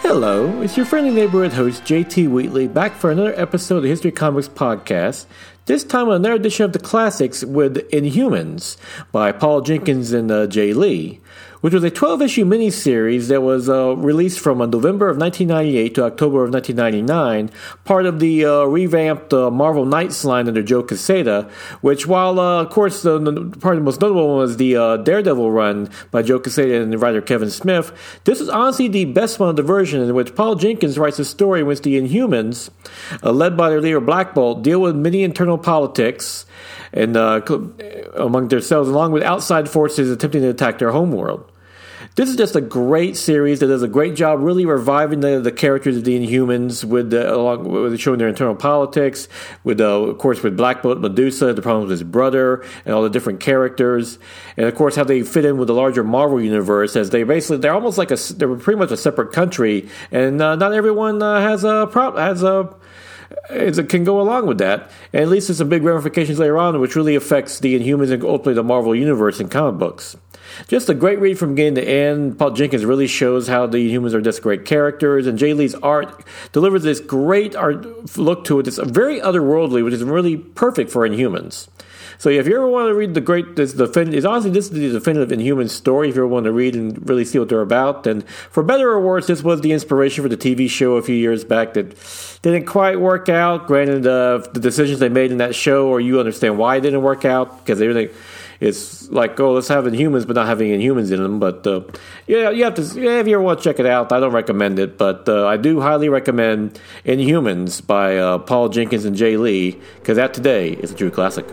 Hello, it's your friendly neighborhood host JT Wheatley back for another episode of the History Comics podcast. This time on another edition of the classics with Inhumans by Paul Jenkins and uh, Jae Lee which was a 12 issue miniseries that was uh, released from uh, November of 1998 to October of 1999, part of the uh, revamped uh, Marvel Knights line under Joe Quesada, which, while uh, of course the, part of the most notable one was the uh, Daredevil run by Joe Quesada and writer Kevin Smith, this is honestly the best one of the version in which Paul Jenkins writes a story in which the Inhumans, led by their leader Black Bolt, deal with many internal politics and among themselves, along with outside forces attempting to attack their homeworld. This is just a great series that does a great job really reviving the, the characters of the Inhumans with the, along with showing their internal politics, with uh, of course with Black Bolt Medusa, the problems with his brother, and all the different characters, and of course how they fit in with the larger Marvel universe. As they basically they're almost like a they're pretty much a separate country, and uh, not everyone uh, has a prop has a it can go along with that. And at least there's some big ramifications later on, which really affects the Inhumans and ultimately the Marvel Universe in comic books. Just a great read from beginning to end. Paul Jenkins really shows how the humans are just great characters, and Jae Lee's art delivers this great art look to it. It's very otherworldly, which is really perfect for Inhumans. So if you ever want to read the great, this it's honestly this is the definitive Inhuman story. If you ever want to read and really see what they're about, then for better or worse, this was the inspiration for the TV show a few years back that didn't quite work out. Granted, uh, the decisions they made in that show, or you understand why it didn't work out because they really it's like oh let's have inhumans but not having inhumans in them but uh, yeah you have to yeah, if you ever want to check it out i don't recommend it but uh, i do highly recommend inhumans by uh, paul jenkins and jae lee because that today is a true classic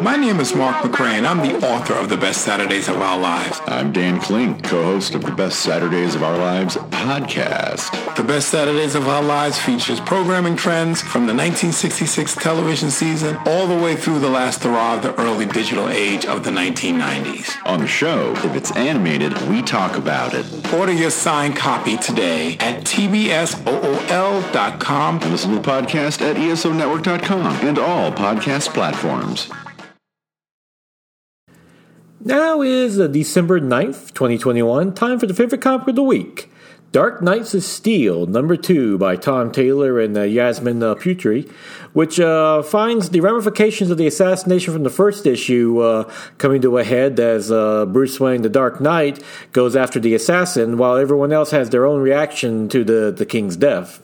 My name is Mark McCray, and I'm the author of The Best Saturdays of Our Lives. I'm Dan Klink, co-host of The Best Saturdays of Our Lives podcast. The Best Saturdays of Our Lives features programming trends from the 1966 television season all the way through the last hurrah of the early digital age of the 1990s. On the show, if it's animated, we talk about it. Order your signed copy today at tbsool.com. And listen to the podcast at esonetwork.com and all podcast platforms. Now is uh, December 9th, 2021. Time for the favorite comic of the week. Dark Knights of Steel, number two, by Tom Taylor and uh, Yasmine uh, Putri, which uh, finds the ramifications of the assassination from the first issue uh, coming to a head as uh, Bruce Wayne, the Dark Knight, goes after the assassin, while everyone else has their own reaction to the, the King's death.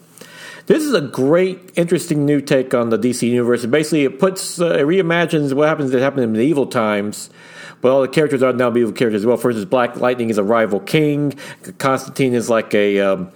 This is a great, interesting new take on the DC universe. basically, it puts, uh, it reimagines what happens that happened in medieval times but all the characters are now medieval characters as well. For instance, Black Lightning is a rival king. Constantine is like a um,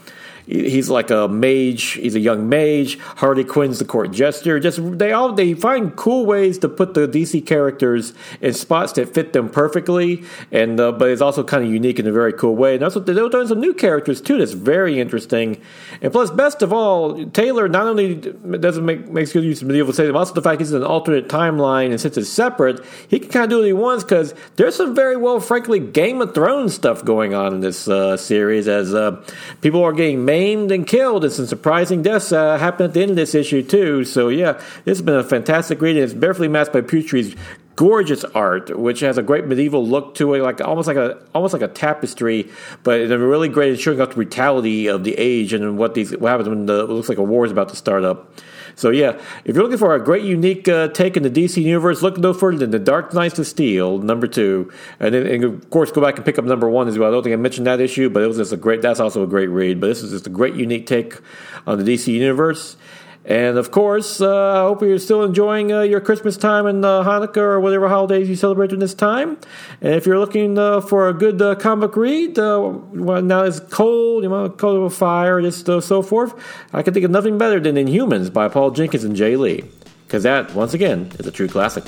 he's like a mage. He's a young mage. Harley Quinn's the court jester. Just they all they find cool ways to put the DC characters in spots that fit them perfectly, and uh, but it's also kind of unique in a very cool way. And also they're doing some new characters too. That's very interesting. And plus, best of all, Taylor not only doesn't make makes good use of medieval settings, but also the fact he's in an alternate timeline and since it's separate, he can kind of do what he wants because there's some very well, frankly, Game of Thrones stuff going on in this uh, series as uh, people are getting maimed and killed, and some surprising deaths uh, happen at the end of this issue too. So yeah, this has been a fantastic reading. It's beautifully matched by Putri's gorgeous art, which has a great medieval look to it, like almost like a almost like a tapestry, but a really great showing off the brutality of the age and what these what happens when the, it looks like a war is about to start up. So yeah, if you're looking for a great, unique uh, take in the DC universe, look no further than the Dark Knights of Steel, number two, and then and of course go back and pick up number one as well. I don't think I mentioned that issue, but it was just a great. That's also a great read. But this is just a great, unique take on the DC universe. And of course, uh, I hope you're still enjoying uh, your Christmas time and uh, Hanukkah or whatever holidays you celebrate during this time. And if you're looking uh, for a good uh, comic read, uh, well, now it's cold, you know, cold of fire, just so forth, I can think of nothing better than Inhumans by Paul Jenkins and Jae Lee. Because that, once again, is a true classic.